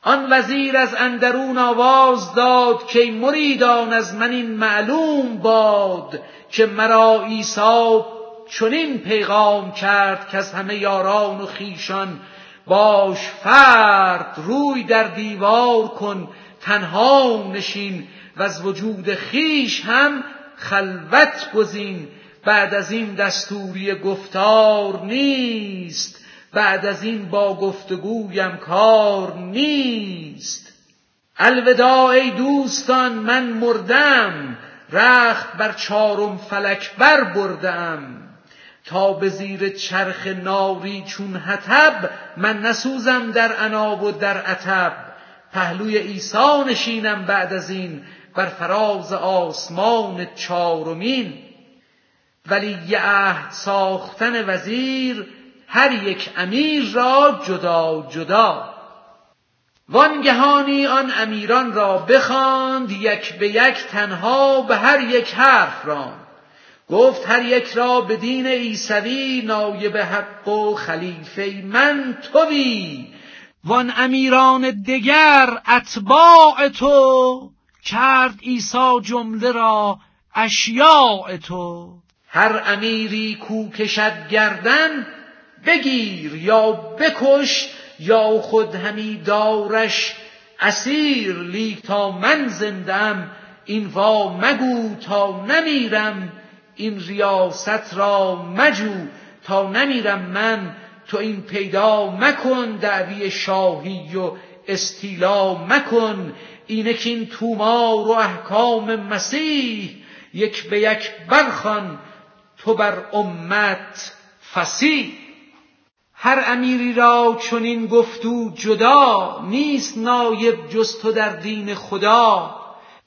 آن وزیر از اندرون آواز داد که مریدان از من این معلوم باد که مرا عیسی چنین پیغام کرد که از همه یاران و خیشان باش فرد روی در دیوار کن تنها نشین و از وجود خیش هم خلوت گزین. بعد از این دستوری گفتار نیست. بعد از این با گفتگویم کار نیست. الوداع ای دوستان من مردم. رخت بر چارم فلک بر بردم. تا به زیر چرخ ناری چون حتب من نسوزم در عناب و در عتب. پهلوی عیسی نشینم بعد از این بر فراز آسمان چارمین ولی یه عهد ساختن وزیر هر یک امیر را جدا جدا. وانگهانی آن امیران را بخواند یک به یک تنها به هر یک حرف راند. گفت هر یک را به دین عیسوی نایب حق و خلیفه من توی. وان امیران دگر اتباع تو کرد عیسی جمله را اشیاء تو. هر امیری کو کشد گردن بگیر یا بکش یا خود همی دارش. اسیر لیک تا من زندم این وا مگو تا نمیرم. این ریاست را مجو تا نمیرم من. تو این پیدا مکن دعوی شاهی و استیلا مکن. اینک این تومار و احکام مسیح یک به یک برخان تو بر امت فسیح هر امیری را چنین گفتو جدا نیست نایب جز تو در دین خدا.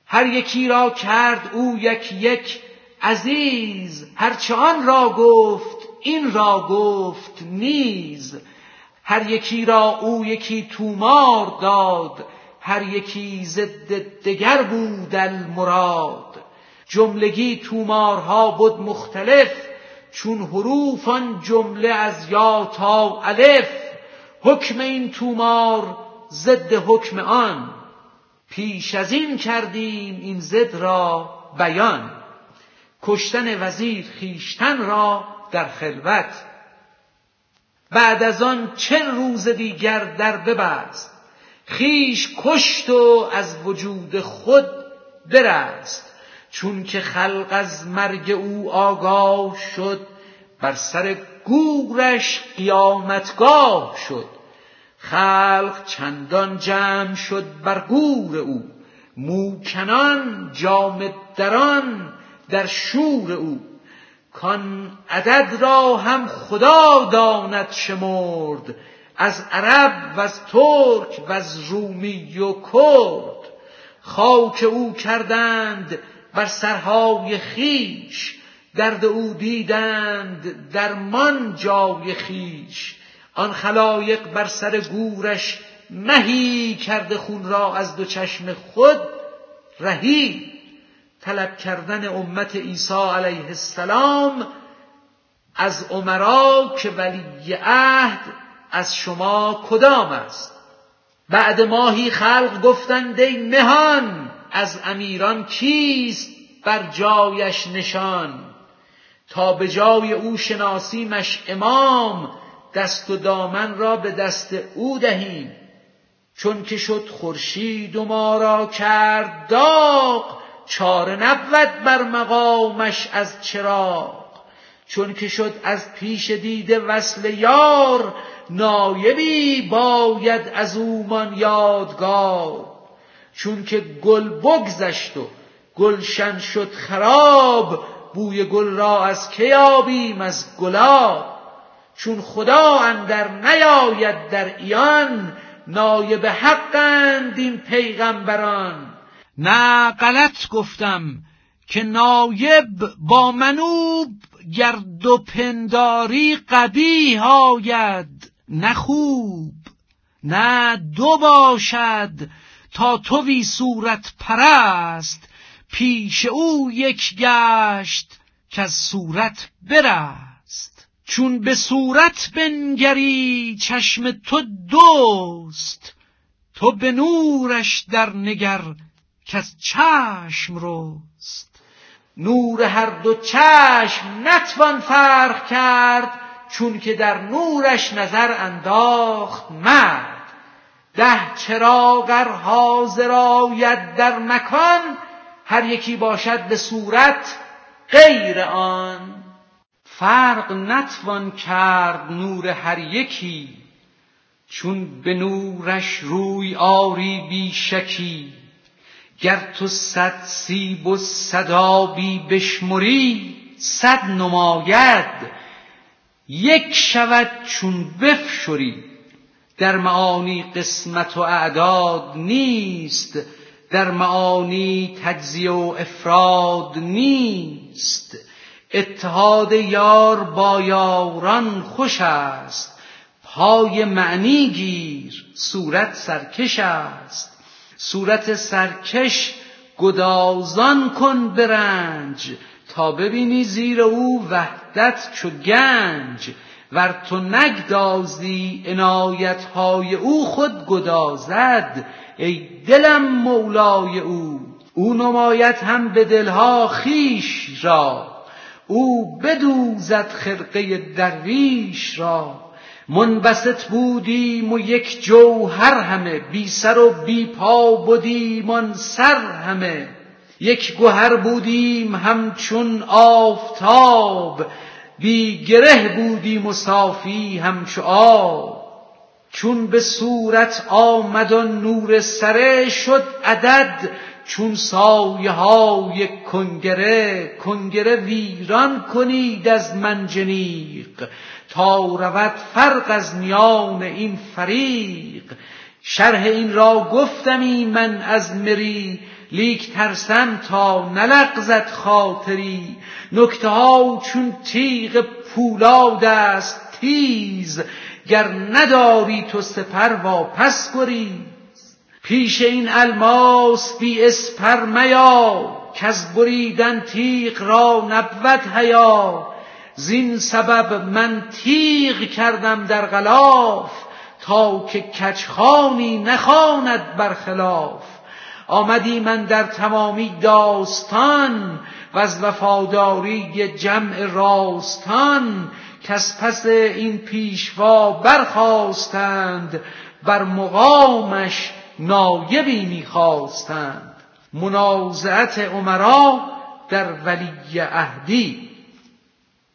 هر یکی را کرد او یک یک عزیز هرچه آن را گفت این را گفت نیز. هر یکی را او یکی تومار داد هر یکی ضد دگر بود المراد. جملگی تومارها بود مختلف چون حروف آن جمله از یا تا الف حکم این تومار ضد حکم آن. پیش از این کردیم این ضد را بیان. کشتن وزیر خیشتن را در خلوت. بعد از آن چه روز دیگر در ببست؟ خیش کشت و از وجود خود برست. چون که خلق از مرگ او آگاه شد بر سر گورش قیامتگاه شد. خلق چندان جمع شد بر گور او موکنان جامد دران در شور او. کان عدد را هم خدا داند شمرد از عرب و از ترک و از رومی و کرد. خاک او کردند بر سرهای خیش درد او دیدند درمان جای خیش. آن خلایق بر سر گورش مهی کرده خون را از دو چشم خود رهی. طلب کردن امت عیسی علیه السلام از عمرا که ولی عهد از شما کدام است؟ بعد ماهی خلق گفتند ای مهان از امیران کیست بر جایش نشان؟ تا به جای او شناسیمش امام دست و دامن را به دست او دهیم. چون که شد خورشید و ما را کرد داغ چاره نبود بر مقامش از چراغ. چون که شد از پیش دیده وصل یار نایبی باید از اومان یادگار. چون که گل بگذشت و گلشن شد خراب بوی گل را از که یابیم از گلاب. چون خدا اندر نیاید در ایان نایب حقند این پیغمبران. نه غلط گفتم که نایب با منوب گرد و پنداری قبیه آید نه خوب نه دو باشد. تا توی صورت پرست پیش او یک گشت که از صورت برست. چون به صورت بنگری چشم تو دوست تو به نورش در نگر از چشم رست. نور هر دو چشم نتوان فرق کرد چون که در نورش نظر انداخت مرد. ده چراغ حاضر آید در مکان هر یکی باشد به صورت غیر آن. فرق نتوان کرد نور هر یکی چون به نورش روی آری بی شکی. گر تو صد سیب و صد آبی بشمری صد نماید یک شود چون بفشری. در معانی قسمت و اعداد نیست در معانی تجزیه و افراد نیست. اتحاد یار با یاران خوش است پای معنی گیر صورت سرکش است. صورت سرکش گدازان کن برنج تا ببینی زیر او وحدت چو گنج. ور تو نگدازی های او خود گدازد. ای دلم مولای او او نماید هم به دلها خیش را. او بدوزد خرقه درویش را. منبسط بودیم و یک جوهر همه بی سر و بی پا بودیم آن سر همه. یک گوهر بودیم همچون آفتاب. بی گره بودیم و صافی همچو آب چون به صورت آمد و نور سره شد عدد چون سایه های کنگره کنگره ویران کنید از منجنیق تا رود فرق از میان این فریق. شرح این را گفتمی من از مری لیک ترسم تا نلغزد خاطری. نکته ها چون تیغ پولاد است تیز. گر نداری تو سپر واپس گریز پیش این الماس بی اسپر میا از بریدن تیغ را نبود حیا. زین سبب من تیغ کردم در غلاف تا که کچخانی نخواند برخلاف. آمدی من در تمامی داستان و از وفاداری جمع راستان کس پس این پیشوا برخواستند بر مقامش نایبی می‌خواستند. منازعت عمرا در ولی عهدی.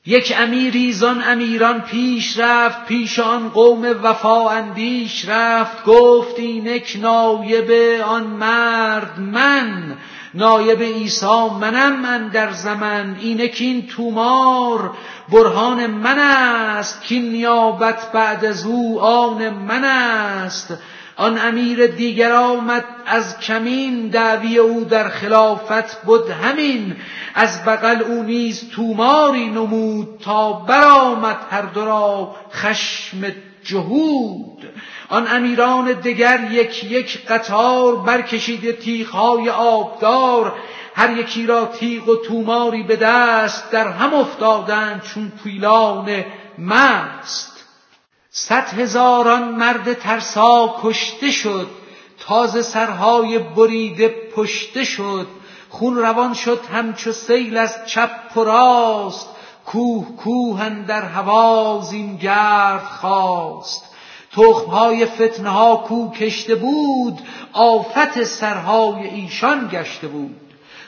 یک امیری زان امیران پیش رفت پیش آن قوم وفا اندیش رفت گفت اینک نایب آن مرد من. نایب عیسی منم من در زمن. اینک این تومار برهان من است. که نیابت بعد از او آن من است. آن امیر دیگر آمد از کمین دعوی او در خلافت بود همین. از بغل او نیز توماری نمود تا برآمد هر دو را خشم جهود. آن امیران دگر یک یک قطار برکشیده تیغهای آبدار هر یکی را تیغ و توماری به دست در هم افتادند چون پیلان مست. صد هزاران مرد ترسا کشته شد تازه سرهای بریده پشته شد خون روان شد همچو سیل از چپ و کوه کوه در هوا زین گرد خواست تخمهای فتنه ها کو کشته بود آفت سرهای ایشان گشته بود.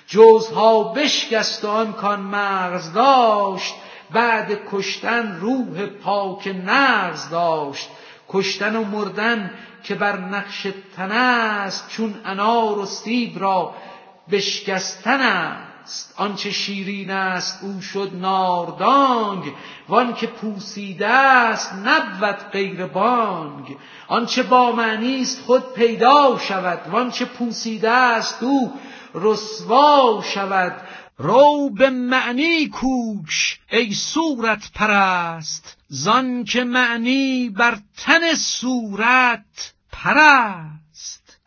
جوزها بشکست آن کان مغز داشت بعد کشتن روح پاک نغز داشت. کشتن و مردن که بر نقش تن است چون انار و سیب را بشکستن آنچه شیرین است او شد ناردانگ. وان که پوسیده است نبود غیر بانگ. آنچه با معنی است خود پیدا شود. وانچه پوسیده است او رسوا شود. رو به معنی کوش ای صورت پرست. زان که معنی بر تن صورت پرست.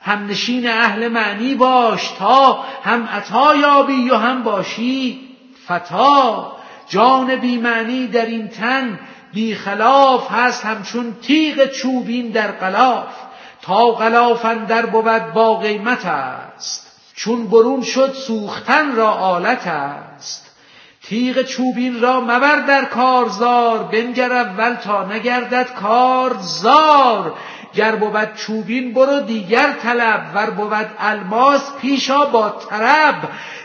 همنشین اهل معنی باش تا هم عطا یابی و هم باشی. فتا جان بی معنی در این تن بی خلاف هست همچون تیغ چوبین در غلاف. تا غلاف اندر بود با قیمت است چون برون شد سوختن را آلت است. تیغ چوبین را مبر در کارزار بنگر اول تا نگردد کارزار. گر بود چوبین برو دیگر طلب ور بود الماس پیشا با طرب.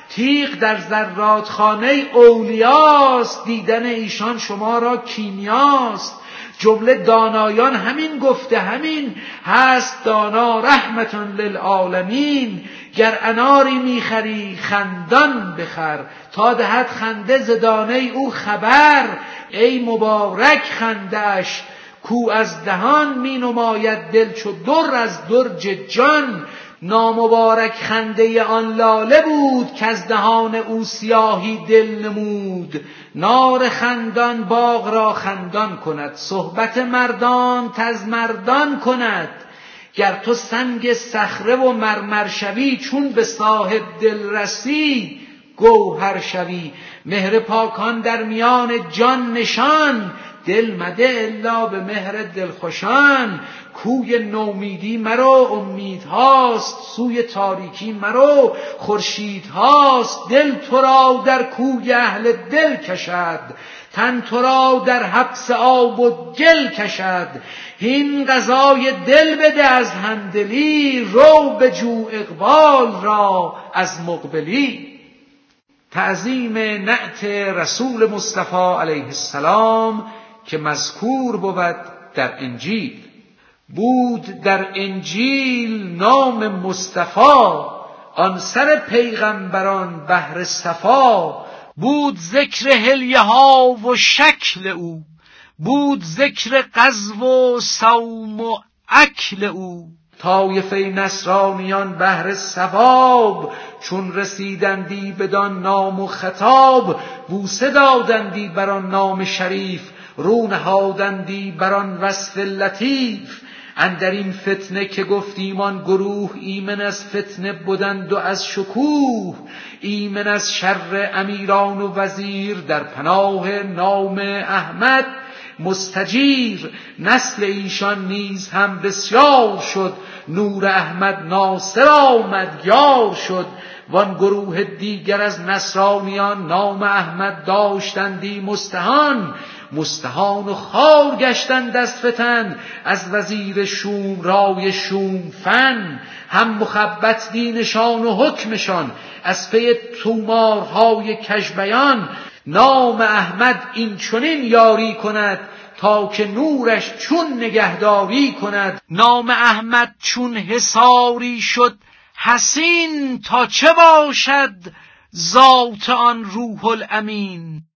تیغ در زرات خانه اولیاست دیدن ایشان شما را کیمیاست. جمله دانایان همین گفته همین هست. دانا رحمتون للعالمین گر اناری می‌خری خندان بخر. تا دهد خنده زدانه او خبر. ای مبارک خندش کو از دهان می نماید دل چو در از درج جان. نامبارک خنده آن لاله بود که از دهان او سیاهی دل نمود. نار خندان باغ را خندان کند صحبت مردان تز مردان کند. گر تو سنگ صخره و مرمر شوی چون به صاحب دل رسی گوهر شوی. مهر پاکان در میان جان نشان دل مده الا به مهر دلخوشان. کوی نومیدی مرو امیدهاست سوی تاریکی مرو خورشیدهاست دل تو را در کوی اهل دل کشد. تن تو را در حبس آب و گل کشد. هین غذای دل بده از همدلی رو به جو اقبال را از مقبلی. تعظیم نعت رسول مصطفی علیه السلام. که مذکور بود در انجیل. بود در انجیل نام مصطفی آن سر پیغمبران بهر صفا. بود ذکر هلیه ها و شکل او. بود ذکر قذف و صوم و اکل او. طایفه نصرانیان بهر ثواب. چون رسیدندی بدان نام و خطاب بوسه دادندی بر آن نام شریف. رو نهادندی بر آن وصف لطیف. اندر این فتنه که گفتیم آن گروه ایمن از فتنه بودند و از شکوه ایمن از شر امیران و وزیر در پناه نام احمد. مستجیر نسل ایشان نیز هم بسیار شد. نور احمد ناصر آمد یار شد. وان گروه دیگر از نصرانیان نام احمد داشتندی مستهان. مستهان و خار گشتن دست فتن از وزیر شوم رای شوم فن. هم مخبت دینشان و حکمشان. از پی تومارهای کژبیان. نام احمد این چنین یاری کند تا که نورش چون نگهداری کند. نام احمد چون حساری شد حسین تا چه باشد ذات آن روح الامین؟